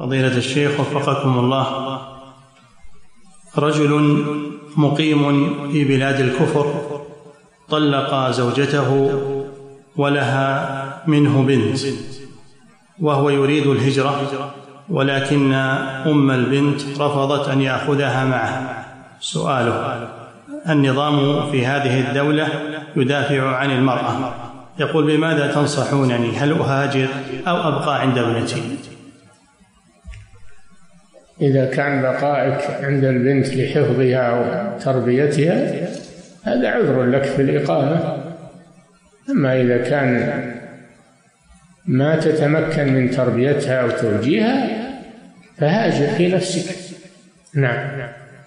فضيلة الشيخ وفقكم الله. رجل مقيم في بلاد الكفر طلق زوجته ولها منه بنت وهو يريد الهجرة ولكن أم البنت رفضت أن يأخذها معه. سؤاله النظام في هذه الدولة يدافع عن المرأة. يقول بماذا تنصحونني؟ هل أهاجر أو أبقى عند ابنتي؟ إذا كان بقائك عند البنت لحفظها وتربيتها هذا عذر لك في الإقامة. أما إذا كان ما تتمكن من تربيتها وتوجيهها فهاجر في نفسك. نعم.